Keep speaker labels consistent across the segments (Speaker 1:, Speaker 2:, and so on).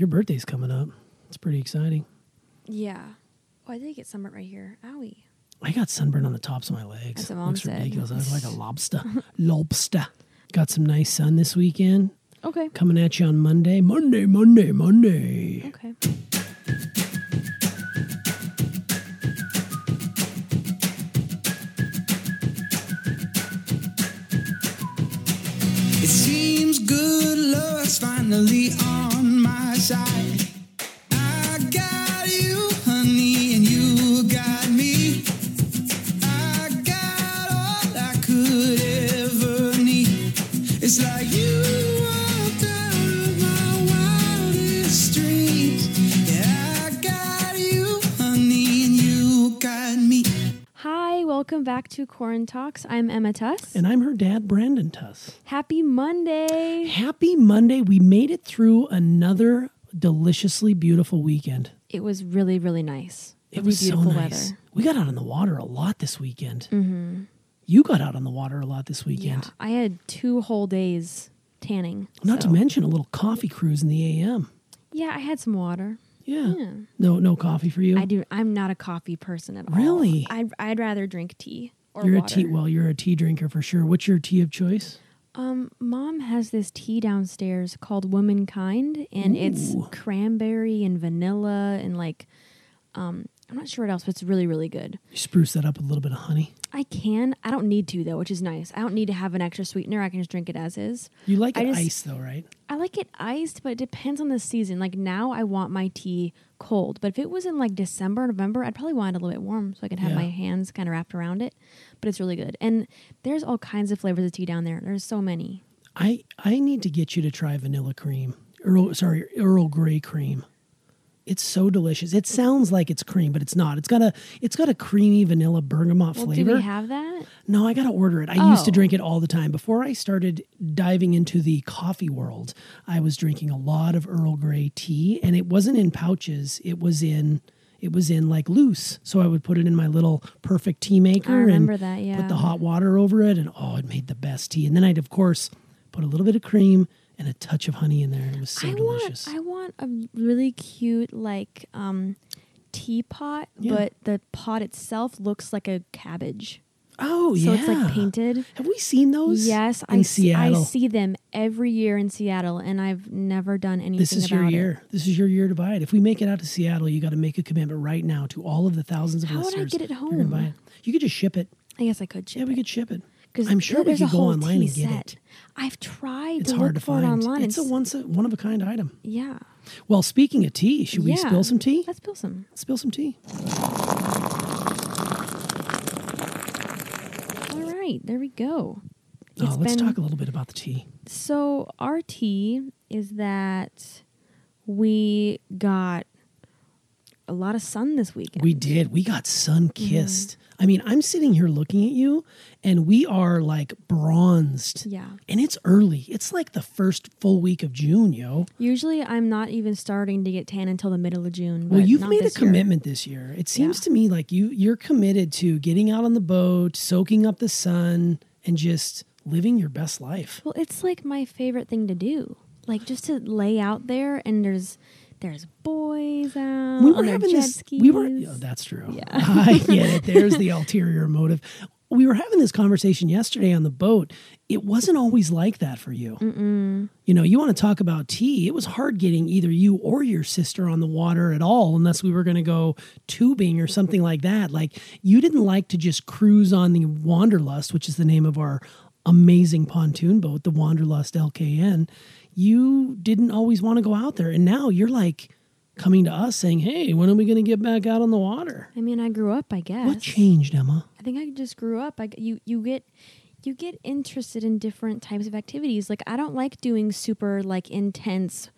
Speaker 1: Your birthday's coming up. It's pretty exciting.
Speaker 2: Yeah. Oh, I did get sunburnt right here. Owie.
Speaker 1: I got sunburn on the tops of my legs.
Speaker 2: That's what
Speaker 1: Looks
Speaker 2: said.
Speaker 1: ridiculous. I look like a lobster. lobster. Got some nice sun this weekend.
Speaker 2: Okay.
Speaker 1: Coming at you on Monday. Monday, Monday, Monday.
Speaker 2: Okay.
Speaker 3: Side. I got you, honey, and you got me. I got all I could ever need. It's like you walked out of my wildest dreams. Yeah, I got you, honey, and you got me.
Speaker 2: Hi, welcome back to Corin Talks. I'm Emma Tuss.
Speaker 1: And I'm her dad, Brandon Tuss.
Speaker 2: Happy Monday.
Speaker 1: Happy Monday. We made it through another deliciously beautiful weekend.
Speaker 2: It was really, really nice.
Speaker 1: It
Speaker 2: Really
Speaker 1: was so nice.
Speaker 2: weather.
Speaker 1: We got out on the water a lot this weekend. Mm-hmm. You got out on the water a lot this weekend.
Speaker 2: Yeah. I had two whole days tanning.
Speaker 1: Not to mention a little coffee cruise in the AM.
Speaker 2: Yeah, I had some water.
Speaker 1: Yeah.
Speaker 2: Yeah.
Speaker 1: No, no coffee for you.
Speaker 2: I do. I'm not a coffee person at all.
Speaker 1: Really?
Speaker 2: I'd, I'd rather drink tea or
Speaker 1: You're
Speaker 2: water.
Speaker 1: a tea. Well, you're a tea drinker for sure. What's your tea of choice?
Speaker 2: Um, mom has this tea downstairs called Womankind, and it's cranberry and vanilla and like, um, I'm not sure what else, but it's really, really good.
Speaker 1: You spruce that up with a little bit of honey.
Speaker 2: I can. I don't need to though, which is nice. I don't need to have an extra sweetener. I can just drink it as is.
Speaker 1: You like
Speaker 2: I
Speaker 1: it
Speaker 2: just-
Speaker 1: ice though, right?
Speaker 2: I like it iced, but it depends on the season. Like now, I want my tea cold, but if it was in like December, November, I'd probably want it a little bit warm so I can have
Speaker 1: Yeah.
Speaker 2: my hands kind of wrapped around it. But it's really good, and there's all kinds of flavors of tea down there. There's so many.
Speaker 1: I I need to get you to try vanilla cream. Earl, sorry, Earl Grey cream. It's so delicious. It sounds like it's cream, but it's not. It's got a it's got a creamy vanilla bergamot
Speaker 2: Well,
Speaker 1: flavor.
Speaker 2: do we have that?
Speaker 1: No, I got to order it. I used to
Speaker 2: Oh.
Speaker 1: drink it all the time. Before I started diving into the coffee world, I was drinking a lot of Earl Grey tea, and it wasn't in pouches. It was in it was in like loose. So I would put it in my little perfect tea maker and
Speaker 2: that,
Speaker 1: put the hot water over it, and oh, it made the best tea. And then I'd of course put a little bit of cream and a touch of honey in there. It was so
Speaker 2: I
Speaker 1: delicious.
Speaker 2: want I want a really cute like um teapot,
Speaker 1: Yeah.
Speaker 2: but the pot itself looks like a cabbage.
Speaker 1: oh
Speaker 2: So
Speaker 1: yeah, so
Speaker 2: it's like painted.
Speaker 1: Have we seen those?
Speaker 2: Yes,
Speaker 1: in
Speaker 2: I see,
Speaker 1: Seattle.
Speaker 2: I see them every year in Seattle, and I've never done anything
Speaker 1: This is your
Speaker 2: it.
Speaker 1: year. This is your year to buy it. If we make it out to Seattle, you got to make a commitment right now to all of the thousands of
Speaker 2: How would I
Speaker 1: listeners.
Speaker 2: get it
Speaker 1: You're buy
Speaker 2: home?
Speaker 1: it. You could just ship it.
Speaker 2: I guess I could ship
Speaker 1: Yeah, we could ship it.
Speaker 2: 'Cause
Speaker 1: I'm sure we could go online and get
Speaker 2: set.
Speaker 1: it.
Speaker 2: I've tried
Speaker 1: It's
Speaker 2: to
Speaker 1: hard
Speaker 2: look
Speaker 1: to
Speaker 2: for
Speaker 1: find.
Speaker 2: it online.
Speaker 1: It's a once a, one of a kind item.
Speaker 2: yeah.
Speaker 1: Well, speaking of tea, should we
Speaker 2: Yeah.
Speaker 1: spill some tea?
Speaker 2: Let's spill some.
Speaker 1: Spill some tea.
Speaker 2: All right, there we go.
Speaker 1: Oh, let's
Speaker 2: been-
Speaker 1: talk a little bit about the tea.
Speaker 2: So our tea is that we got a lot of sun this weekend.
Speaker 1: We did. We got sun
Speaker 2: Mm-hmm.
Speaker 1: kissed. I mean, I'm sitting here looking at you, and we are like bronzed.
Speaker 2: Yeah.
Speaker 1: And it's early. It's like the first full week of June, yo.
Speaker 2: Usually, I'm not even starting to get tan until the middle of June.
Speaker 1: Well, you've made a
Speaker 2: this year.
Speaker 1: commitment this year. It seems
Speaker 2: Yeah.
Speaker 1: to me like you you're committed to getting out on the boat, soaking up the sun, and just living your best life.
Speaker 2: Well, it's like my favorite thing to do. Like just to lay out there, and there's there's boys out.
Speaker 1: we were having this. We were.
Speaker 2: skis.
Speaker 1: Oh, that's true.
Speaker 2: Yeah.
Speaker 1: I get it. There's the ulterior motive. We were having this conversation yesterday on the boat. It wasn't always like that for you. You know, you want to talk about tea. It was hard getting either you or your sister on the water at all, unless we were going to go tubing or something like that. Like, you didn't like to just cruise on the Wanderlust, which is the name of our amazing pontoon boat, the Wanderlust LKN. You didn't always want to go out there. And now you're like coming to us saying, hey, when are we going to get back out on the water?
Speaker 2: I mean, I grew up. I guess.
Speaker 1: What changed, Emma?
Speaker 2: I think I just grew up. I you you get you get interested in different types of activities. Like I don't like doing super like intense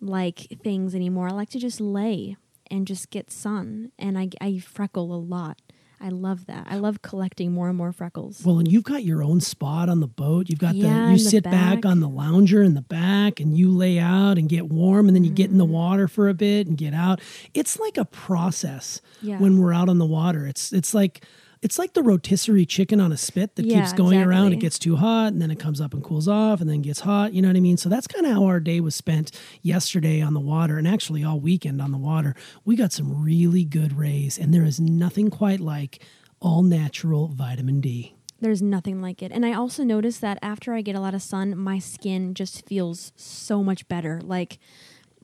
Speaker 2: like things anymore. I like to just lay and just get sun. And I I freckle a lot. I love that. I love collecting more and more freckles.
Speaker 1: Well, and you've got your own spot on the boat. You've got
Speaker 2: Yeah,
Speaker 1: the you
Speaker 2: the
Speaker 1: sit back.
Speaker 2: back.
Speaker 1: on the lounger in the back and you lay out and get warm and then you get
Speaker 2: Mm-hmm.
Speaker 1: in the water for a bit and get out. It's like a process
Speaker 2: Yeah.
Speaker 1: when we're out on the water. It's it's like It's like the rotisserie chicken on a spit that
Speaker 2: Yeah,
Speaker 1: keeps going around. It gets too hot and then it comes up and cools off and then gets hot. You know what I mean? So that's kind of how our day was spent yesterday on the water and actually all weekend on the water. We got some really good rays and there is nothing quite like all natural vitamin D.
Speaker 2: There's nothing like it. And I also noticed that after I get a lot of sun, my skin just feels so much better. Like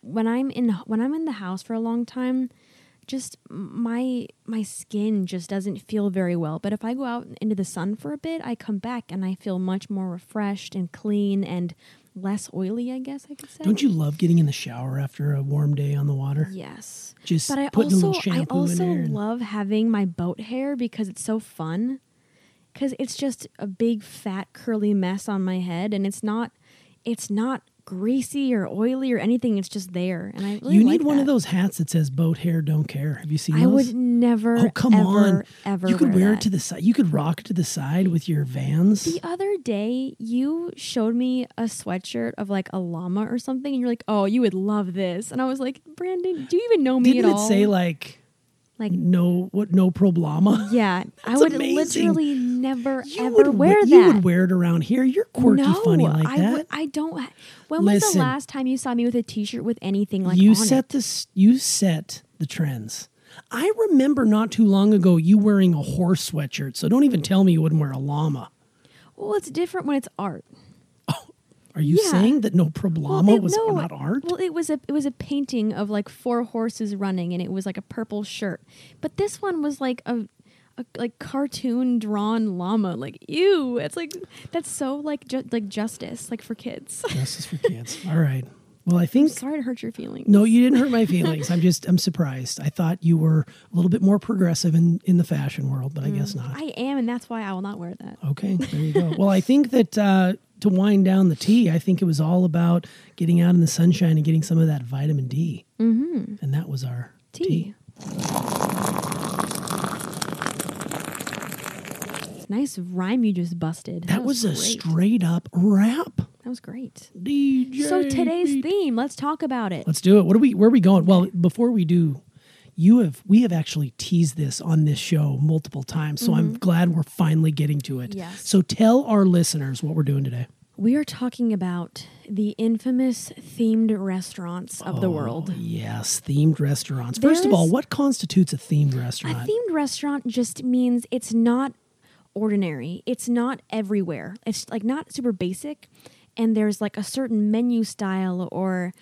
Speaker 2: when I'm in when I'm in the house for a long time, just my my skin just doesn't feel very well. But if I go out into the sun for a bit, I come back and I feel much more refreshed and clean and less oily, I guess I could say.
Speaker 1: Don't you love getting in the shower after a warm day on the water?
Speaker 2: Yes.
Speaker 1: Just
Speaker 2: But I also I also love having my boat hair because it's so fun. Cuz it's just a big fat curly mess on my head and it's not it's not greasy or oily or anything. It's just there and I really
Speaker 1: you
Speaker 2: like
Speaker 1: need one of those hats that says "Boat Hair Don't Care." Have you seen
Speaker 2: I
Speaker 1: those?
Speaker 2: would never
Speaker 1: oh come
Speaker 2: ever
Speaker 1: on!
Speaker 2: ever
Speaker 1: you could wear,
Speaker 2: that.
Speaker 1: it to the side. You could rock it to the side with your Vans.
Speaker 2: The other day, you showed me a sweatshirt of like a llama or something, and you're like, "Oh, you would love this," and I was like, "Brandon, do you even know me
Speaker 1: Didn't
Speaker 2: at
Speaker 1: it
Speaker 2: all?"
Speaker 1: say like
Speaker 2: like,
Speaker 1: no what no problema?
Speaker 2: yeah, I would
Speaker 1: amazing.
Speaker 2: literally never
Speaker 1: You
Speaker 2: ever
Speaker 1: would
Speaker 2: wear that.
Speaker 1: You would wear it around here. You're quirky,
Speaker 2: no,
Speaker 1: funny like
Speaker 2: I
Speaker 1: that.
Speaker 2: would- I don't. When was the last time you saw me with a T-shirt with anything like
Speaker 1: you set
Speaker 2: it?
Speaker 1: this. You set the trends. I remember not too long ago you wearing a horse sweatshirt. So don't even tell me you wouldn't wear a llama.
Speaker 2: Well, it's different when it's art.
Speaker 1: Are you
Speaker 2: Yeah.
Speaker 1: saying that no
Speaker 2: Well,
Speaker 1: problema
Speaker 2: it-
Speaker 1: was
Speaker 2: no,
Speaker 1: not art?
Speaker 2: Well, it was a it was a painting of like four horses running, and it was like a purple shirt. But this one was like a, a like cartoon drawn llama. Like ew, it's like that's so like ju- like justice like for kids.
Speaker 1: Justice for kids. All right. Well, I think
Speaker 2: Sorry to hurt your feelings.
Speaker 1: No, you didn't hurt my feelings. I'm just I'm surprised. I thought you were a little bit more progressive in in the fashion world, but I guess not.
Speaker 2: Mm. I am, and that's why I will not wear that.
Speaker 1: Okay, there you go. well, I think that uh, to wind down the tea, I think it was all about getting out in the sunshine and getting some of that vitamin D, mm-hmm. and that was our tea.
Speaker 2: Tea. Nice rhyme you just busted.
Speaker 1: That, was, a
Speaker 2: great.
Speaker 1: straight up rap.
Speaker 2: That was great.
Speaker 1: DJ.
Speaker 2: So today's theme, let's talk about it.
Speaker 1: Let's do it. What are we? Where are we going? Well, before we do, you have we have actually teased this on this show multiple times, so I'm glad we're finally getting to it.
Speaker 2: Mm-hmm. Yes.
Speaker 1: So tell our listeners what we're doing today.
Speaker 2: We are talking about the infamous themed restaurants of the world.
Speaker 1: Yes, themed restaurants. First of all, what constitutes a themed restaurant?
Speaker 2: A themed restaurant just means it's not ordinary. It's not everywhere. It's like not super basic and there's like a certain menu style or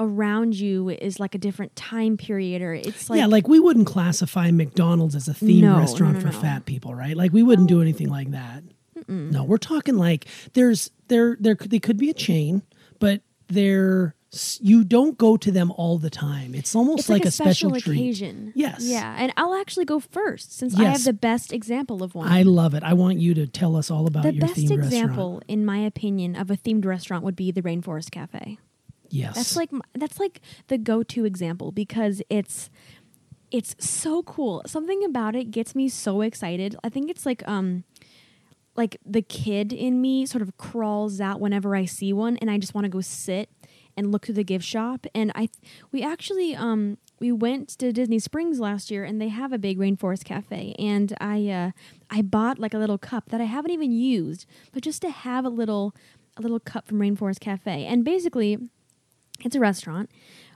Speaker 2: around you is like a different time period or it's like
Speaker 1: yeah, like we wouldn't classify McDonald's as a themed
Speaker 2: No,
Speaker 1: restaurant
Speaker 2: no,
Speaker 1: for
Speaker 2: no.
Speaker 1: fat people, right? Like we wouldn't do anything like that. No, we're talking like there's there there could- they could be a chain, but they're you don't go to them all the time. It's almost
Speaker 2: it's like, a
Speaker 1: special,
Speaker 2: special
Speaker 1: treat.
Speaker 2: occasion.
Speaker 1: Yes.
Speaker 2: Yeah, and I'll actually go first since I have the best example of one.
Speaker 1: I love it. I want you to tell us all about
Speaker 2: the
Speaker 1: your
Speaker 2: best example,
Speaker 1: restaurant.
Speaker 2: in my opinion, of a themed restaurant would be the Rainforest Cafe.
Speaker 1: Yes.
Speaker 2: That's like that's like the go-to example because it's it's so cool. Something about it gets me so excited. I think it's like um like the kid in me sort of crawls out whenever I see one and I just want to go sit and look through the gift shop and I we actually um we went to Disney Springs last year and they have a big rainforest cafe and I uh I bought like a little cup that I haven't even used but just to have a little a little cup from Rainforest Cafe and basically it's a restaurant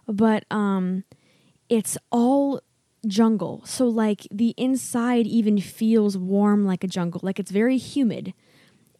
Speaker 2: but um it's all jungle. So like the inside even feels warm like a jungle. Like it's very humid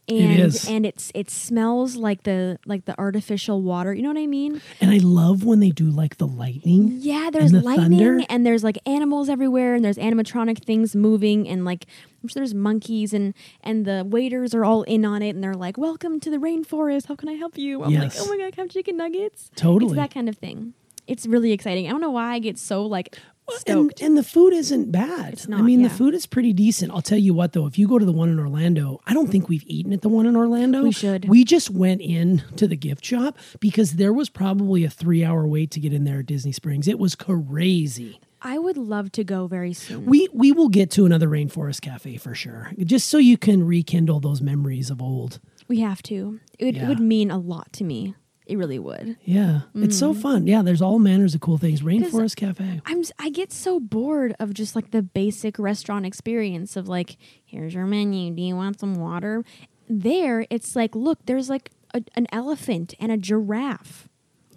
Speaker 2: and
Speaker 1: is.
Speaker 2: and it's it smells like the like the artificial water you know what i mean
Speaker 1: and I love when they do like the lightning.
Speaker 2: yeah there's
Speaker 1: the
Speaker 2: lightning
Speaker 1: thunder.
Speaker 2: and there's like animals everywhere and there's animatronic things moving and like I'm sure there's monkeys and and the waiters are all in on it and they're like welcome to the rainforest how can i help you i'm
Speaker 1: Yes.
Speaker 2: like oh my god I have chicken nuggets
Speaker 1: Totally.
Speaker 2: it's that kind of thing it's really exciting i don't know why i get so like
Speaker 1: Well, And, and the food isn't bad.
Speaker 2: It's
Speaker 1: I
Speaker 2: not,
Speaker 1: mean, the food is pretty decent. I'll tell you what, though, if you go to the one in Orlando, I don't think we've eaten at the one in Orlando.
Speaker 2: We should.
Speaker 1: We just went in to the gift shop because there was probably a three hour wait to get in there at Disney Springs. It was crazy.
Speaker 2: i would love to go very soon
Speaker 1: We we will get to another rainforest cafe for sure, just so you can rekindle those memories of old.
Speaker 2: we have to it, would-
Speaker 1: Yeah.
Speaker 2: it would mean a lot to me It really would.
Speaker 1: Yeah, it's
Speaker 2: Mm.
Speaker 1: so fun. Yeah, there's all manners of cool things. Rainforest Cafe.
Speaker 2: I'm I get so bored of just like the basic restaurant experience of like here's your menu. Do you want some water? There, it's like look, there's like a, an elephant and a giraffe.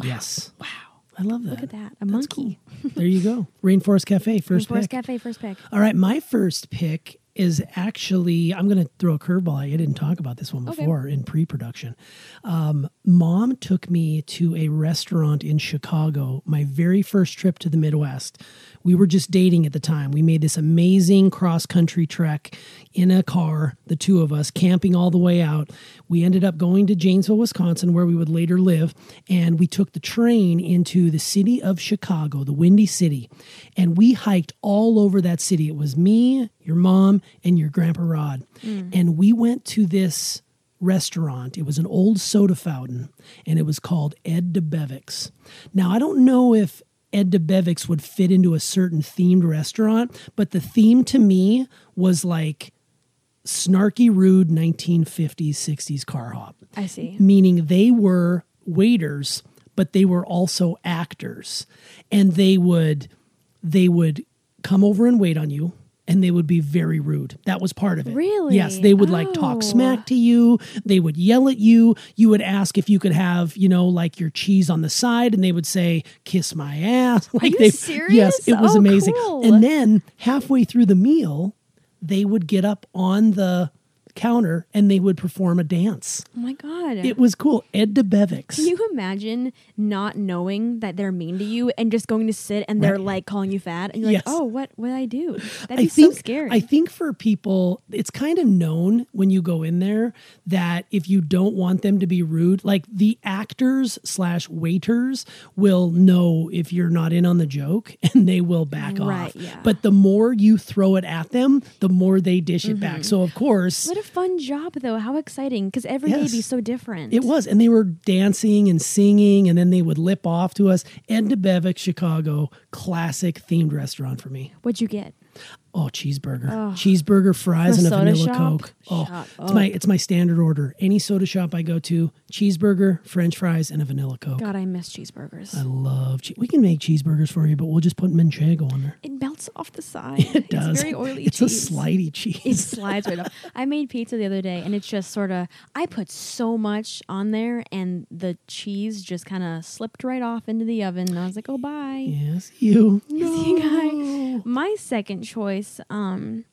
Speaker 1: Yes,
Speaker 2: Wow,
Speaker 1: I love that.
Speaker 2: look at that, a
Speaker 1: That's
Speaker 2: monkey.
Speaker 1: cool. there you go. Rainforest Cafe, first
Speaker 2: Rainforest
Speaker 1: pick.
Speaker 2: Cafe, first pick.
Speaker 1: All right, my first pick is actually I'm going to throw a curveball. I didn't talk about this one
Speaker 2: Okay.
Speaker 1: before in pre-production. Um, Mom took me to a restaurant in Chicago. My very first trip to the Midwest. We were just dating at the time. We made this amazing cross-country trek in a car, the two of us, camping all the way out. We ended up going to Janesville, Wisconsin, where we would later live, and we took the train into the city of Chicago, the Windy City, and we hiked all over that city. It was me, your mom, and your grandpa Rod, mm. and we went to this restaurant. It was an old soda fountain, and it was called Ed Debevic's. Now I don't know if Ed Debevic's would fit into a certain themed restaurant, but the theme to me was like snarky, rude 1950s, 60s car hop
Speaker 2: I see.
Speaker 1: meaning they were waiters but they were also actors and they would they would come over and wait on you and they would be very rude that was part of it
Speaker 2: Really?
Speaker 1: yes they would like talk
Speaker 2: Oh.
Speaker 1: smack to you they would yell at you you would ask if you could have you know like your cheese on the side and they would say kiss my ass like
Speaker 2: you
Speaker 1: they
Speaker 2: serious?
Speaker 1: yes it was
Speaker 2: Oh,
Speaker 1: amazing
Speaker 2: cool.
Speaker 1: and then halfway through the meal they would get up on the counter and they would perform a dance
Speaker 2: Oh my god.
Speaker 1: it was cool. Ed Debevic's.
Speaker 2: Can you imagine not knowing that they're mean to you and just going to sit and they're
Speaker 1: Right.
Speaker 2: like calling you fat and you're like, oh, what what I do? That'd
Speaker 1: I
Speaker 2: be
Speaker 1: think
Speaker 2: so scary.
Speaker 1: I think for people, it's kind of known when you go in there that if you don't want them to be rude, like the actors slash waiters will know if you're not in on the joke and they will back
Speaker 2: Right,
Speaker 1: off.
Speaker 2: yeah.
Speaker 1: But the more you throw it at them, the more they dish it
Speaker 2: Mm-hmm.
Speaker 1: back. So of course,
Speaker 2: fun job though. How exciting. Because every day
Speaker 1: Yes.
Speaker 2: be so different.
Speaker 1: It was, and they were dancing and singing, and then they would lip off to us. Ed Debevic, Chicago, classic themed restaurant for me.
Speaker 2: What'd you get?
Speaker 1: Oh, cheeseburger, cheeseburger, fries, and a vanilla
Speaker 2: shop?
Speaker 1: coke. Oh,
Speaker 2: Shut
Speaker 1: it's my it's my standard order. Any soda shop I go to, cheeseburger, French fries, and a vanilla coke.
Speaker 2: God, I miss cheeseburgers.
Speaker 1: I love. Che- we can make cheeseburgers for you, but we'll just put manchego on there.
Speaker 2: it melts off the side.
Speaker 1: It does.
Speaker 2: It's very oily
Speaker 1: It's
Speaker 2: cheese.
Speaker 1: a slidey cheese.
Speaker 2: It slides right off. I made pizza the other day, and it's just sort of. I put so much on there, and the cheese just kind of slipped right off into the oven. And I was like, "Oh, bye."
Speaker 1: yes, you.
Speaker 2: See, guy. My second choice. Um,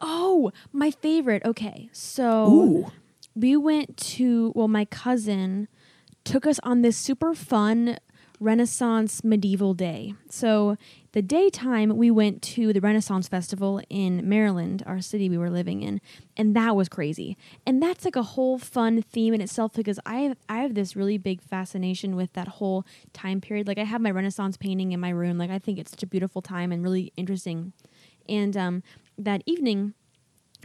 Speaker 2: oh, my favorite. Okay, so
Speaker 1: Ooh.
Speaker 2: we went to. Well, my cousin took us on this super fun Renaissance medieval day. So the daytime we went to the Renaissance Festival in Maryland, our city we were living in, and that was crazy. And that's like a whole fun theme in itself because I have, I have this really big fascination with that whole time period. Like I have my Renaissance painting in my room. Like I think it's such a beautiful time and really interesting. And um, that evening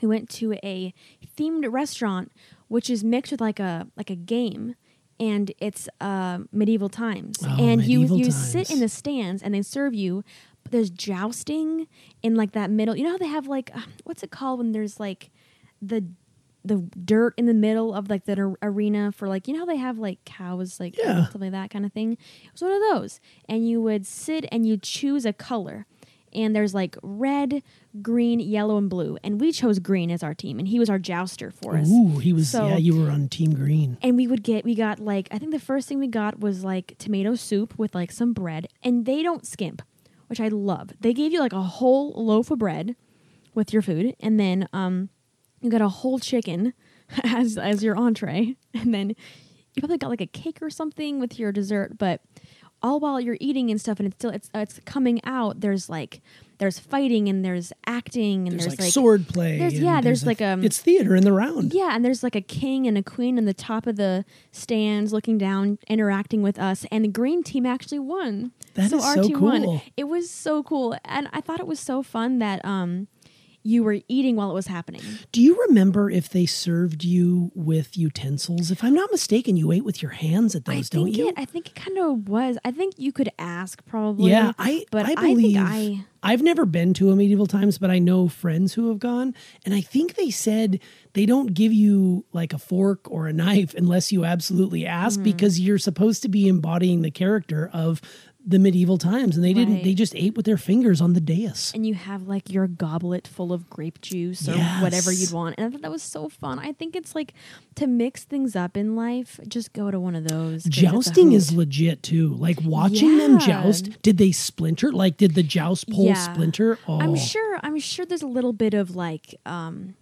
Speaker 2: we went to a themed restaurant which is mixed with like a like a game and it's uh, medieval times
Speaker 1: Oh,
Speaker 2: and you
Speaker 1: medieval
Speaker 2: you sit
Speaker 1: times.
Speaker 2: in the stands and they serve you but there's jousting in like that middle you know how they have like uh, what's it called when there's like the the dirt in the middle of like the ar- arena for like you know how they have like cows like
Speaker 1: Yeah.
Speaker 2: stuff like that kind of thing it was one of those and you would sit and you choose a color and there's like red green yellow and blue and we chose green as our team and he was our jouster for us
Speaker 1: Ooh, he was.
Speaker 2: So-
Speaker 1: yeah, you were on Team Green.
Speaker 2: and we would get we got like i think the first thing we got was like tomato soup with like some bread and they don't skimp which i love they gave you like a whole loaf of bread with your food and then um you got a whole chicken as as your entree and then you probably got like a cake or something with your dessert but all while you're eating and stuff and it's still it's it's coming out there's like there's fighting and there's acting and
Speaker 1: There's,
Speaker 2: there's,
Speaker 1: like,
Speaker 2: like
Speaker 1: sword play.
Speaker 2: there's- yeah, there's
Speaker 1: a-
Speaker 2: like, um,
Speaker 1: It's theater in the round.
Speaker 2: yeah, and there's like a king and a queen on the top of the stands looking down, interacting with us, and the green team actually won.
Speaker 1: That
Speaker 2: so
Speaker 1: is so
Speaker 2: team won.
Speaker 1: cool.
Speaker 2: It was so cool. And I thought it was so fun that um you were eating while it was happening.
Speaker 1: Do you remember if they served you with utensils? If I'm not mistaken, you ate with your hands at those, don't you?
Speaker 2: it. I think it kind of was. I think you could ask probably.
Speaker 1: yeah, I
Speaker 2: but
Speaker 1: I believe
Speaker 2: I think I.
Speaker 1: have never been to a medieval times, but I know friends who have gone, and I think they said they don't give you like a fork or a knife unless you absolutely ask
Speaker 2: Mm-hmm.
Speaker 1: because you're supposed to be embodying the character of the medieval times, and they didn't.
Speaker 2: Right.
Speaker 1: They just ate with their fingers on the dais.
Speaker 2: and you have like your goblet full of grape juice or
Speaker 1: Yes.
Speaker 2: whatever you'd want. And I thought that was so fun. I think it's like to mix things up in life, just go to one of those
Speaker 1: Jousting is legit too. Like watching them joust. Did they splinter? Like did the joust pole
Speaker 2: Yeah.
Speaker 1: splinter? Oh,
Speaker 2: I'm sure I'm sure there's a little bit of like um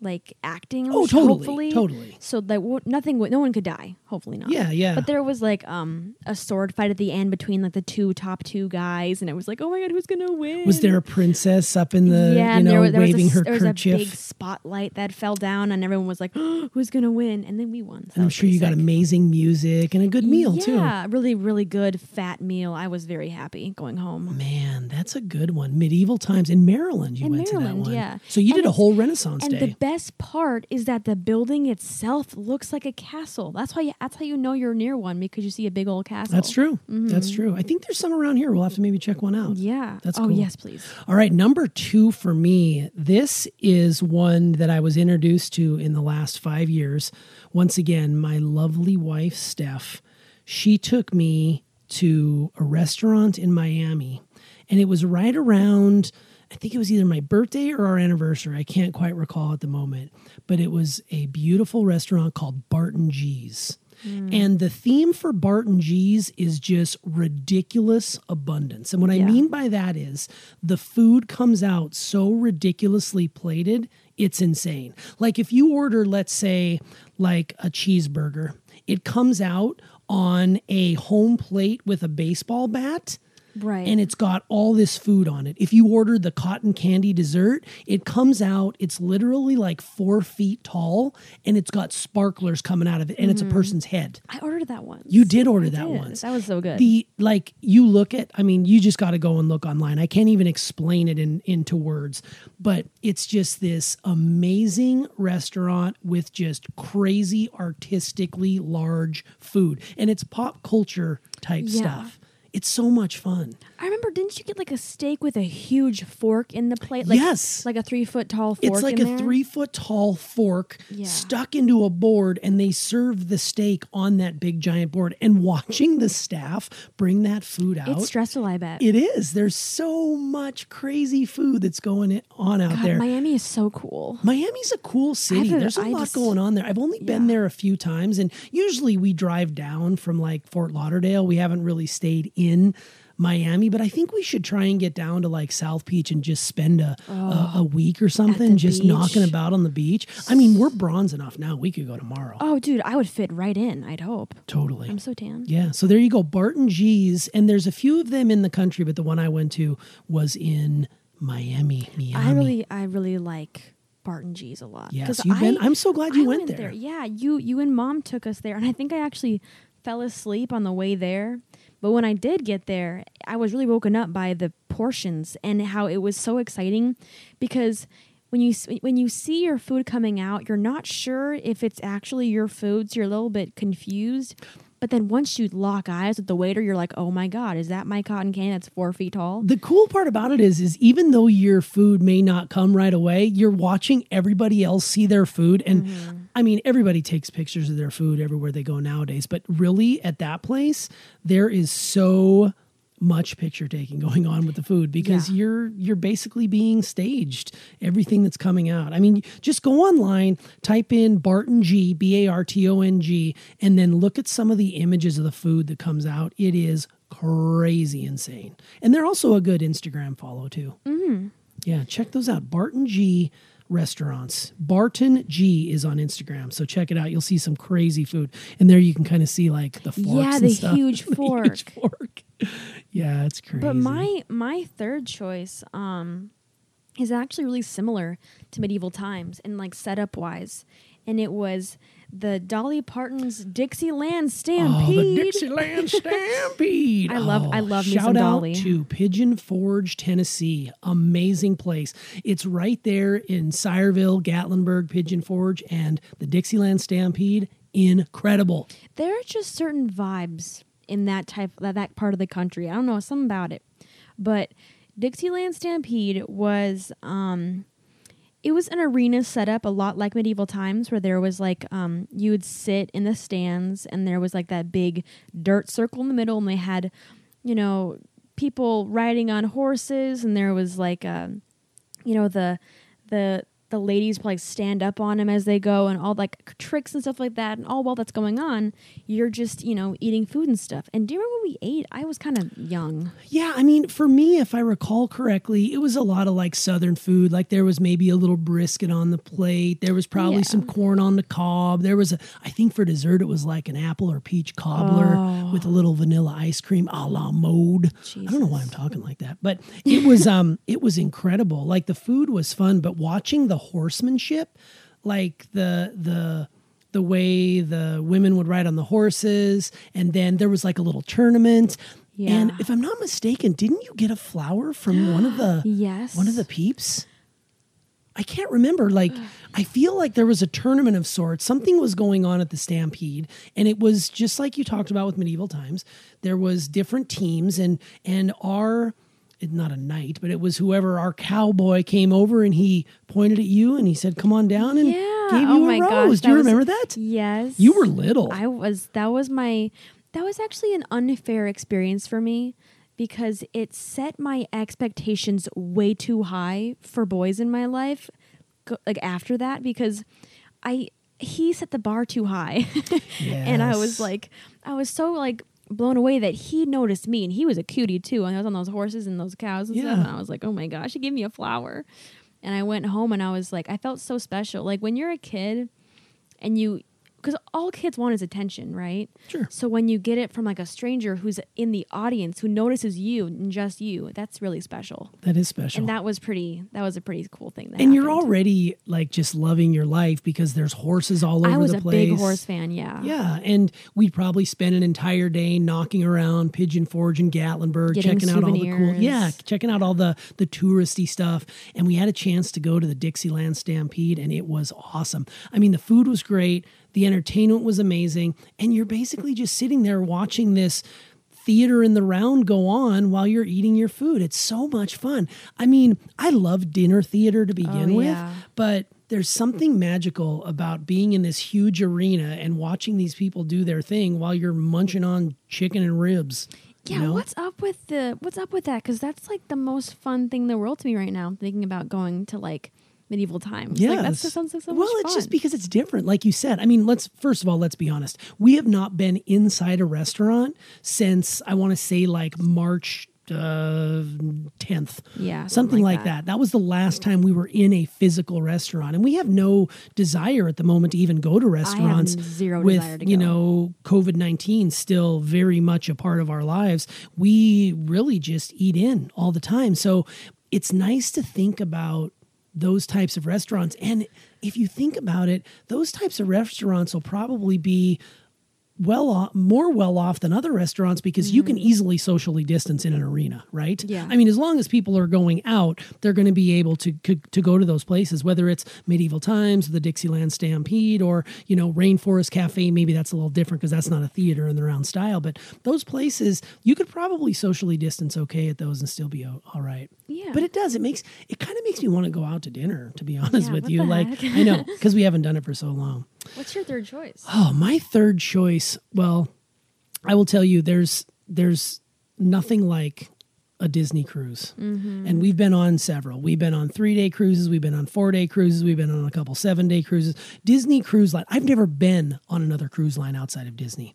Speaker 2: like acting
Speaker 1: Oh, totally,
Speaker 2: hopefully.
Speaker 1: totally.
Speaker 2: So that w- nothing would no one could die, hopefully not.
Speaker 1: Yeah, yeah.
Speaker 2: But there was like um a sword fight at the end between like the two top two guys and it was like, "Oh my god, who's to win?"
Speaker 1: Was there a princess up in the
Speaker 2: yeah,
Speaker 1: you
Speaker 2: and
Speaker 1: know
Speaker 2: there, was- there
Speaker 1: waving
Speaker 2: was a,
Speaker 1: her
Speaker 2: there was a big spotlight that fell down, and everyone was like, "Who's gonna win?" And then we won. So
Speaker 1: And I'm sure you
Speaker 2: pretty
Speaker 1: got amazing music and a good meal too.
Speaker 2: Yeah, really, really good fat meal. I was very happy going home.
Speaker 1: Man, that's a good one. Medieval times in Maryland. You
Speaker 2: In
Speaker 1: went to that one.
Speaker 2: yeah.
Speaker 1: So you
Speaker 2: And
Speaker 1: did a whole Renaissance day.
Speaker 2: The best part is that the building itself looks like a castle. That's why you, that's how you know you're near one because you see a big old castle.
Speaker 1: that's true. That's true. I think there's some around here. We'll have to maybe check one out.
Speaker 2: Mm-hmm. Yeah.
Speaker 1: That's
Speaker 2: oh yes, please.
Speaker 1: All right, number two for me. This is one that I was introduced to in the last five years. Once again, my lovely wife, Steph, she took me to a restaurant in Miami, and it was right around. I think it was either my birthday or our anniversary. I can't quite recall at the moment, but it was a beautiful restaurant called Barton G's. Mm. And the theme for Barton G's is just ridiculous abundance. And what I mean by that is the food comes out so ridiculously plated, it's insane. Like if you order, let's say, like a cheeseburger, it comes out on a home plate with a baseball bat
Speaker 2: Right.
Speaker 1: and it's got all this food on it. If you order the cotton candy dessert, it comes out, it's literally like four feet tall, and it's got sparklers coming out of it, and it's a mm-hmm. person's head.
Speaker 2: I ordered that once.
Speaker 1: You did order
Speaker 2: I
Speaker 1: that
Speaker 2: did.
Speaker 1: once.
Speaker 2: That was so good.
Speaker 1: The like you look at, I mean, you just got to go and look online. I can't even explain it in into words, but it's just this amazing restaurant with just crazy artistically large food, and it's pop culture type
Speaker 2: Yeah.
Speaker 1: stuff. It's so much fun.
Speaker 2: I remember, didn't you get like a steak with a huge fork in the plate? Like,
Speaker 1: Yes.
Speaker 2: Like a three foot tall fork.
Speaker 1: It's like a
Speaker 2: there?
Speaker 1: three foot tall fork
Speaker 2: Yeah.
Speaker 1: stuck into a board, and they serve the steak on that big giant board. And watching the staff bring that food out,
Speaker 2: It's stressful, I bet.
Speaker 1: it is. There's so much crazy food that's going on out
Speaker 2: God,
Speaker 1: there.
Speaker 2: Miami is so cool.
Speaker 1: Miami's a cool city. There's a
Speaker 2: I
Speaker 1: lot
Speaker 2: just-
Speaker 1: going on there. I've only been
Speaker 2: Yeah.
Speaker 1: there a few times, and usually we drive down from like Fort Lauderdale. We haven't really stayed in Miami, but I think we should try and get down to like South Beach and just spend a a, a oh, week or something, just
Speaker 2: beach.
Speaker 1: knocking about on the beach. I mean, we're bronze enough now. We could go tomorrow.
Speaker 2: Oh, dude, I would fit right in. I'd hope.
Speaker 1: Totally.
Speaker 2: I'm so tan.
Speaker 1: Yeah, so there you go, Barton G's, and there's a few of them in the country, but the one I went to was in Miami. Miami.
Speaker 2: I really, I really like Barton G's a lot.
Speaker 1: Yes, you've been-
Speaker 2: I-
Speaker 1: I'm so glad you
Speaker 2: I
Speaker 1: went there.
Speaker 2: Yeah, you, you and mom took us there, and I think I actually fell asleep on the way there. But when I did get there, I was really woken up by the portions and how it was so exciting because when you when you see your food coming out, you're not sure if it's actually your food, so you're a little bit confused. But then once you lock eyes with the waiter, you're like, "Oh my god, is that my cotton candy that's four feet tall?"
Speaker 1: The cool part about it is, is even though your food may not come right away, you're watching everybody else see their food, and
Speaker 2: Mm-hmm.
Speaker 1: I mean, everybody takes pictures of their food everywhere they go nowadays. But really, at that place, there is so much picture taking going on with the food because
Speaker 2: Yeah.
Speaker 1: you're you're basically being staged. Everything that's coming out. I mean just go online type in barton g b-a-r-t-o-n-g and then look at some of the images of the food that comes out. It is crazy insane. And they're also a good instagram follow too. Mm-hmm. yeah check those out. Barton g restaurants barton g is on instagram so check it out you'll see some crazy food and there you can kind of see like the forks
Speaker 2: Yeah,
Speaker 1: and
Speaker 2: the
Speaker 1: stuff.
Speaker 2: huge
Speaker 1: The
Speaker 2: fork.
Speaker 1: fork yeah it's crazy
Speaker 2: But my my third choice um is actually really similar to medieval times and like setup wise. And it was the Dolly Parton's Dixieland
Speaker 1: Oh,
Speaker 2: Stampede.
Speaker 1: the Dixieland Stampede.
Speaker 2: I love-
Speaker 1: Oh,
Speaker 2: I love
Speaker 1: Shout out
Speaker 2: Dolly.
Speaker 1: to Pigeon Forge, Tennessee. Amazing place. It's right there in Sevierville, Gatlinburg, Pigeon Forge, and the Dixieland Stampede. Incredible.
Speaker 2: there are just certain vibes in that type that, that part of the country. I don't know something about it, but Dixieland Stampede was um, it was an arena set up a lot like medieval times, where there was like um, you would sit in the stands and there was like that big dirt circle in the middle, and they had you know people riding on horses, and there was like uh, you know the the the ladies like stand up on him as they go and all like tricks and stuff like that and all while that's going on you're just you know eating food and stuff and do you remember what we ate i was kind of young
Speaker 1: Yeah, I mean, for me, if I recall correctly, it was a lot of like Southern food. Like there was maybe a little brisket on the plate. There was probably
Speaker 2: Yeah.
Speaker 1: some corn on the cob. There was a, I think for dessert, it was like an apple or peach cobbler
Speaker 2: Oh.
Speaker 1: with a little vanilla ice cream a la mode. I don't know why I'm talking like that, but it was, um, it was incredible. Like the food was fun, but watching the horsemanship, like the, the, the way the women would ride on the horses, and then there was like a little tournament. And if I'm not mistaken, didn't you get a flower from one of the
Speaker 2: Yes.
Speaker 1: one of the peeps? I can't remember. Like, I feel like there was a tournament of sorts. Something was going on at the Stampede, and it was just like you talked about with medieval times. There was different teams, and and our not a knight, but it was whoever our cowboy came over and he pointed at you and he said, "Come on down," and
Speaker 2: yeah
Speaker 1: gave
Speaker 2: oh
Speaker 1: you a
Speaker 2: my
Speaker 1: rose.
Speaker 2: gosh
Speaker 1: Do you
Speaker 2: was-
Speaker 1: remember that?
Speaker 2: yes
Speaker 1: You were little.
Speaker 2: I was that was my that was actually an unfair experience for me because it set my expectations way too high for boys in my life go- like after that because I he set the bar too high and I was like I was so like blown away that he noticed me and he was a cutie too. And I was on those horses and those cows and
Speaker 1: Yeah.
Speaker 2: stuff and I was like oh my gosh he gave me a flower. And I went home and I was like I felt so special. Like when you're a kid and you because all kids want is attention right
Speaker 1: Sure.
Speaker 2: so when you get it from like a stranger who's in the audience who notices you and just you that's really special
Speaker 1: That is special.
Speaker 2: and that was pretty that was a pretty cool thing that
Speaker 1: and you're already like just loving your life because there's horses all over the place.
Speaker 2: i was a
Speaker 1: place.
Speaker 2: big horse fan yeah
Speaker 1: Yeah, and we'd probably spend an entire day knocking around Pigeon Forge and Gatlinburg,
Speaker 2: Getting
Speaker 1: checking out all the cool,
Speaker 2: souvenirs.
Speaker 1: yeah, checking out all the the touristy stuff. And we had a chance to go to the Dixieland Stampede, and it was awesome. I mean, the food was great, the entertainment was amazing, and you're basically just sitting there watching this theater in the round go on while you're eating your food. It's so much fun. I mean, I love dinner theater to begin oh, with,
Speaker 2: yeah.
Speaker 1: but there's something magical about being in this huge arena and watching these people do their thing while you're munching on chicken and ribs.
Speaker 2: yeah
Speaker 1: you know?
Speaker 2: what's up with the what's up with that because that's like the most fun thing in the world to me right now thinking about going to like medieval times
Speaker 1: Yes.
Speaker 2: like that's just sounds like so
Speaker 1: well, it's
Speaker 2: fun.
Speaker 1: just because it's different. Like you said, I mean, let's first of all, let's be honest. We have not been inside a restaurant since I want to say like March uh, 10th.
Speaker 2: Yeah, something
Speaker 1: Something
Speaker 2: like
Speaker 1: like
Speaker 2: that.
Speaker 1: that. That was the last time we were in a physical restaurant. And we have no desire at the moment to even go to restaurants
Speaker 2: zero
Speaker 1: with,
Speaker 2: desire to
Speaker 1: you
Speaker 2: go.
Speaker 1: know, COVID 19 still very much a part of our lives. We really just eat in all the time. So it's nice to think about those types of restaurants. And if you think about it, those types of restaurants will probably be well off, more well off than other restaurants because you can mm-hmm. easily socially distance in an arena, right?
Speaker 2: Yeah.
Speaker 1: I mean, as long as people are going out, they're going to be able to, to to go to those places, whether it's medieval times, the Dixieland Stampede, or you know Rainforest Cafe. Maybe that's a little different because that's not a theater in the round style. But those places, you could probably socially distance okay at those and still be all right.
Speaker 2: Yeah.
Speaker 1: But it does. It makes it kind of makes me want to go out to dinner. To be honest
Speaker 2: Yeah,
Speaker 1: with you, like
Speaker 2: heck?
Speaker 1: I know because we haven't done it for so long.
Speaker 2: What's your third choice
Speaker 1: Oh, my third choice. Well, I will tell you, there's there's nothing like a Disney cruise, mm-hmm. and we've been on several. We've been on three day cruises. We've been on four day cruises. We've been on a couple seven day cruises. Disney Cruise Line. I've never been on another cruise line outside of Disney,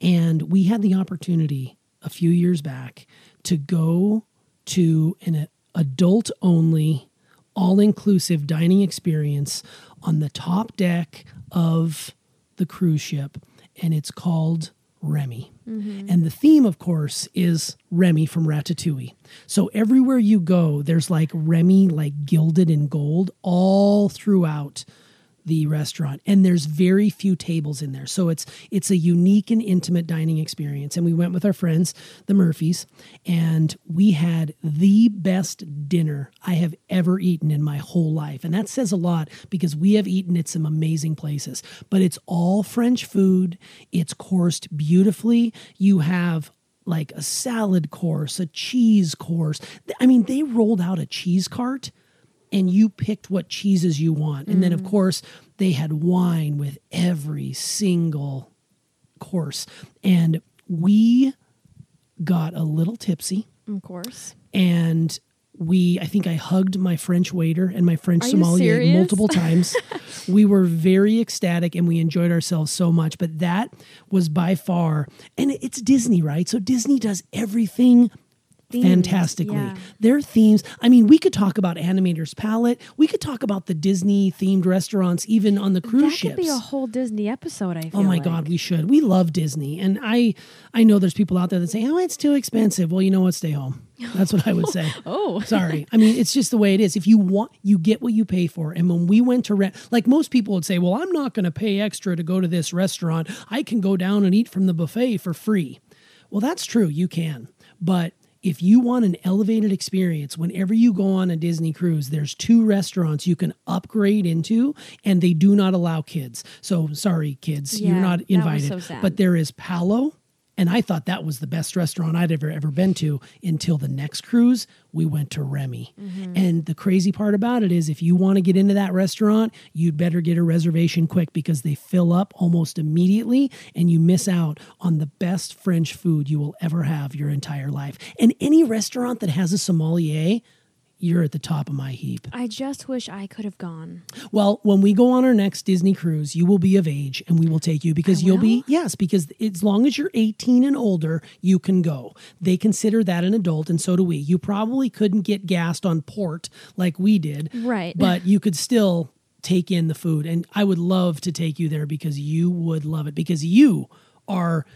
Speaker 1: and we had the opportunity a few years back to go to an adult only all inclusive dining experience on the top deck of the cruise ship, and it's called Remy. Mm-hmm. And the theme, of course, is Remy from Ratatouille. So everywhere you go, there's like Remy, like gilded in gold, all throughout the restaurant and there's very few tables in there. So it's it's a unique and intimate dining experience. And we went with our friends the murphys and we had the best dinner i have ever eaten in my whole life. And that says a lot because we have eaten at some amazing places. But it's all french food. It's coursed beautifully. You have like a salad course a cheese course. I mean they rolled out a cheese cart and you picked what cheeses you want. And then, of mm. course, they had wine with every single course. And we got a little tipsy
Speaker 2: Of course.
Speaker 1: and we I think I hugged my French waiter and my French
Speaker 2: Are
Speaker 1: sommelier multiple times. we were very ecstatic and we enjoyed ourselves so much, but that was by far and it's Disney, right? So Disney does everything
Speaker 2: Themed,
Speaker 1: fantastically.
Speaker 2: yeah.
Speaker 1: Their themes, I mean, we could talk about Animator's Palate. We could talk about the Disney themed restaurants even on the cruise
Speaker 2: that
Speaker 1: ships.
Speaker 2: That could be a whole Disney episode. I feel
Speaker 1: Oh my
Speaker 2: like.
Speaker 1: God, we should. We love Disney, and I I know there's people out there that say, "Oh, it's too expensive." Well, you know what? Stay home. That's what I would say.
Speaker 2: Oh.
Speaker 1: sorry. I mean, it's just the way it is. If you want, you get what you pay for. And when we went to rent, like most people would say, "Well, I'm not going to pay extra to go to this restaurant. I can go down and eat from the buffet for free." Well, that's true. You can, but if you want an elevated experience, whenever you go on a Disney cruise, there's two restaurants you can upgrade into, and they do not allow kids. So sorry, kids,
Speaker 2: Yeah,
Speaker 1: you're not invited.
Speaker 2: so.
Speaker 1: But there is Palo, and I thought that was the best restaurant I'd ever ever been to until the next cruise we went to Remy.
Speaker 2: Mm-hmm.
Speaker 1: And the crazy part about it is if you want to get into that restaurant, you'd better get a reservation quick because they fill up almost immediately and you miss out on the best French food you will ever have your entire life. And any restaurant that has a sommelier, you're at the top of my heap.
Speaker 2: I just wish I could have gone.
Speaker 1: Well, when we go on our next Disney cruise, you will be of age and we will take you because you'll be, yes, because as long as you're 18 and older, you can go. They consider that an adult, and so do we. You probably couldn't get gassed on port like we did,
Speaker 2: Right.
Speaker 1: But you could still take in the food. And I would love to take you there because you would love it because you are.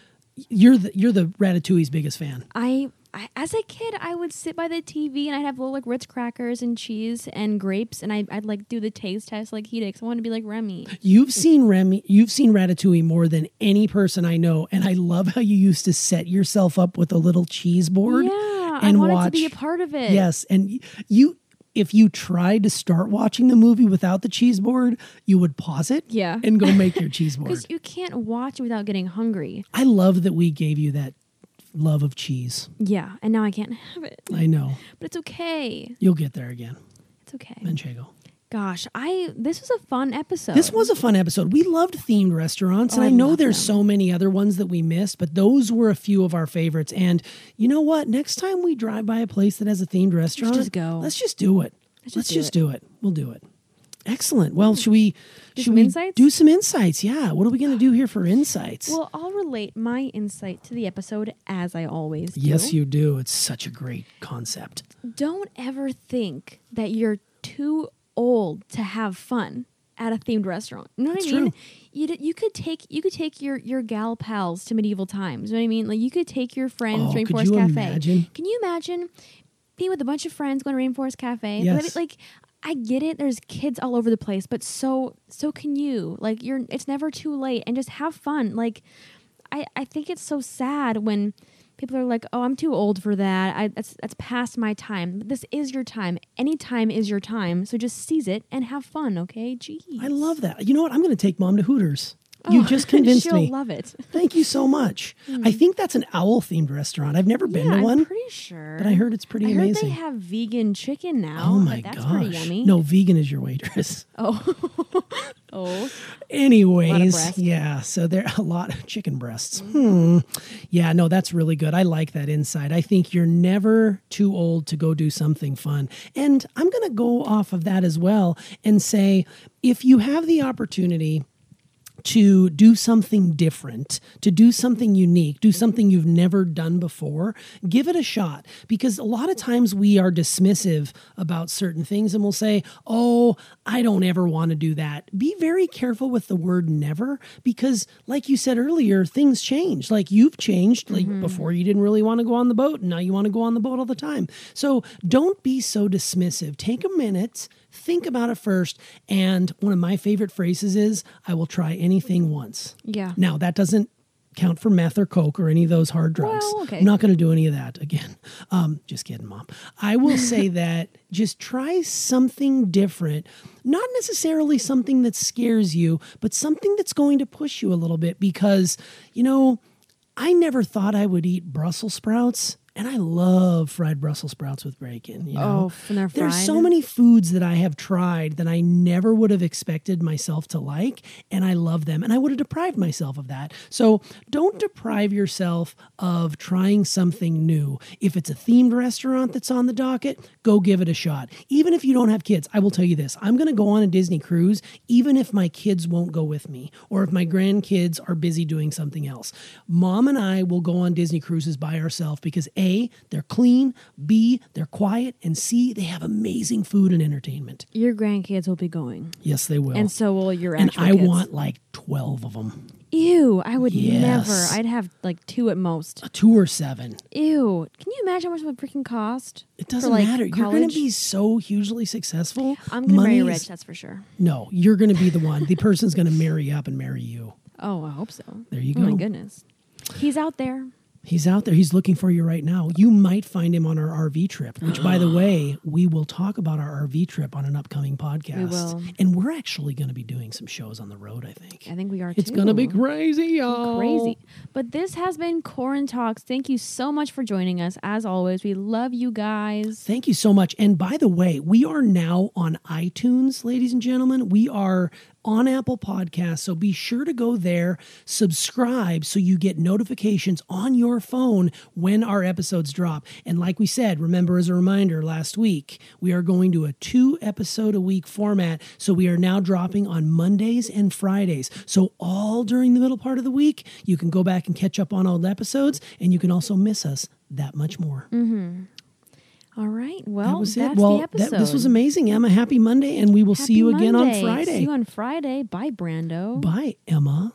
Speaker 1: You're the you're the Ratatouille's biggest fan.
Speaker 2: I, I as a kid, I would sit by the TV and I'd have little like Ritz crackers and cheese and grapes, and I, I'd like do the taste test like he did. 'cause I wanted to be like Remy.
Speaker 1: You've seen Remy, you've seen Ratatouille more than any person I know, and I love how you used to set yourself up with a little cheese board
Speaker 2: Yeah,
Speaker 1: and
Speaker 2: I wanted
Speaker 1: watch.
Speaker 2: to be a part of it.
Speaker 1: Yes, and you, if you tried to start watching the movie without the cheese board, you would pause it,
Speaker 2: Yeah.
Speaker 1: and go make your cheese board.
Speaker 2: because you can't watch without getting hungry.
Speaker 1: I love that we gave you that love of cheese.
Speaker 2: Yeah, and now I can't have it,
Speaker 1: I know
Speaker 2: but it's okay.
Speaker 1: you'll get there again,
Speaker 2: It's okay.
Speaker 1: Manchego.
Speaker 2: Gosh, I this was a fun episode.
Speaker 1: This was a fun episode. We loved themed restaurants,
Speaker 2: Oh,
Speaker 1: and I
Speaker 2: I
Speaker 1: know there's
Speaker 2: them.
Speaker 1: so many other ones that we missed, but those were a few of our favorites. And you know what? Next time we drive by a place that has a themed restaurant, let's
Speaker 2: just go.
Speaker 1: Let's just do it. Let's
Speaker 2: just
Speaker 1: just,
Speaker 2: do
Speaker 1: do, it. We'll do it. Excellent. Well, hmm. should we? should
Speaker 2: some
Speaker 1: we
Speaker 2: insights?
Speaker 1: do some insights? Yeah. What are we going to do here for insights?
Speaker 2: Well, I'll relate my insight to the episode as I always do.
Speaker 1: yes, you do. It's such a great concept.
Speaker 2: don't ever think that you're too old to have fun at a themed restaurant. You know what
Speaker 1: That's
Speaker 2: I mean?
Speaker 1: true.
Speaker 2: You d- you could take you could take your your gal pals to medieval times. You know what I mean? Like you could take your friends
Speaker 1: Oh,
Speaker 2: to Rainforest
Speaker 1: you
Speaker 2: Cafe.
Speaker 1: imagine?
Speaker 2: Can you imagine being with a bunch of friends going to Rainforest Cafe?
Speaker 1: Yes.
Speaker 2: Like I get it. There's kids all over the place, but so so can you. Like you're. It's never too late, and just have fun. Like I I think it's so sad when people are like, "Oh, I'm too old for that. I, that's that's past my time." But this is your time. Any time is your time. So just seize it and have fun. Okay? Jeez.
Speaker 1: I love that. You know what? I'm going to take mom to Hooters. You
Speaker 2: Oh,
Speaker 1: just convinced
Speaker 2: she'll
Speaker 1: me.
Speaker 2: love it.
Speaker 1: Thank you so much. I think that's an owl themed restaurant. I've never been
Speaker 2: yeah,
Speaker 1: to one.
Speaker 2: I'm pretty sure.
Speaker 1: but I heard it's pretty
Speaker 2: I heard
Speaker 1: amazing.
Speaker 2: they have vegan chicken now.
Speaker 1: Oh my
Speaker 2: that's
Speaker 1: gosh!
Speaker 2: pretty yummy.
Speaker 1: No, vegan is your waitress.
Speaker 2: Oh. oh.
Speaker 1: Anyways, yeah. So there are a lot of chicken breasts. Hmm. Yeah, no, that's really good. I like that insight. I think you're never too old to go do something fun. And I'm going to go off of that as well and say if you have the opportunity to do something different, to do something unique, do something you've never done before, give it a shot. Because a lot of times we are dismissive about certain things and we'll say, Oh, I don't ever want to do that. Be very careful with the word never because, like you said earlier, things change. Like you've changed. Like mm-hmm. before, you didn't really want to go on the boat, and now you want to go on the boat all the time. So don't be so dismissive. Take a minute think about it first. And one of my favorite phrases is, I will try anything once.
Speaker 2: Yeah.
Speaker 1: Now, that doesn't count for meth or coke or any of those hard drugs.
Speaker 2: Well, okay.
Speaker 1: I'm not going to do any of that again. Um, just kidding, mom. I will say that just try something different, not necessarily something that scares you, but something that's going to push you a little bit because, you know, I never thought I would eat Brussels sprouts. And I love fried Brussels sprouts with bacon. You know?
Speaker 2: Oh, they're
Speaker 1: There's so many foods that I have tried that I never would have expected myself to like, and I love them. And I would have deprived myself of that. So don't deprive yourself of trying something new. If it's a themed restaurant that's on the docket, go give it a shot. Even if you don't have kids, I will tell you this I'm going to go on a Disney cruise, even if my kids won't go with me, or if my grandkids are busy doing something else. Mom and I will go on Disney cruises by ourselves because A, they're clean, B, they're quiet, and C, they have amazing food and entertainment.
Speaker 2: Your grandkids will be going,
Speaker 1: Yes, they will.
Speaker 2: and so will your
Speaker 1: and I
Speaker 2: kids.
Speaker 1: want like 12 of them,
Speaker 2: Ew! I would
Speaker 1: Yes.
Speaker 2: never. I'd have like two at most.
Speaker 1: two or seven.
Speaker 2: Ew! Can you imagine how much it would freaking cost?
Speaker 1: It doesn't
Speaker 2: like,
Speaker 1: matter. You're going to be so hugely successful.
Speaker 2: I'm gonna marry
Speaker 1: Money is-
Speaker 2: rich. That's for sure.
Speaker 1: No, you're going to be the one. The person's going to marry up and marry you.
Speaker 2: Oh, I hope so.
Speaker 1: There you go.
Speaker 2: Oh my goodness. He's out there.
Speaker 1: He's out there. He's looking for you right now. You might find him on our RV trip, which, by the way, we will talk about our RV trip on an upcoming podcast.
Speaker 2: We will.
Speaker 1: And we're actually going to be doing some shows on the road, I think.
Speaker 2: I think we are.
Speaker 1: It's going to be crazy, y'all.
Speaker 2: crazy. But this has been Corin Talks. Thank you so much for joining us. As always, we love you guys.
Speaker 1: Thank you so much. And by the way, we are now on iTunes, ladies and gentlemen. We are on Apple Podcasts. So be sure to go there, subscribe so you get notifications on your phone when our episodes drop. And like we said, remember as a reminder last week, we are going to a two episode a week format. So we are now dropping on Mondays and Fridays. So all during the middle part of the week, you can go back and catch up on old episodes and you can also miss us that much more. Mm-hmm.
Speaker 2: All right. Well,
Speaker 1: That was
Speaker 2: that's
Speaker 1: it. Well,
Speaker 2: the episode.
Speaker 1: that, this was amazing, Emma. Happy Monday, and we will see
Speaker 2: Happy
Speaker 1: you again on Friday.
Speaker 2: See you on Friday. Bye, Brando.
Speaker 1: Bye, Emma.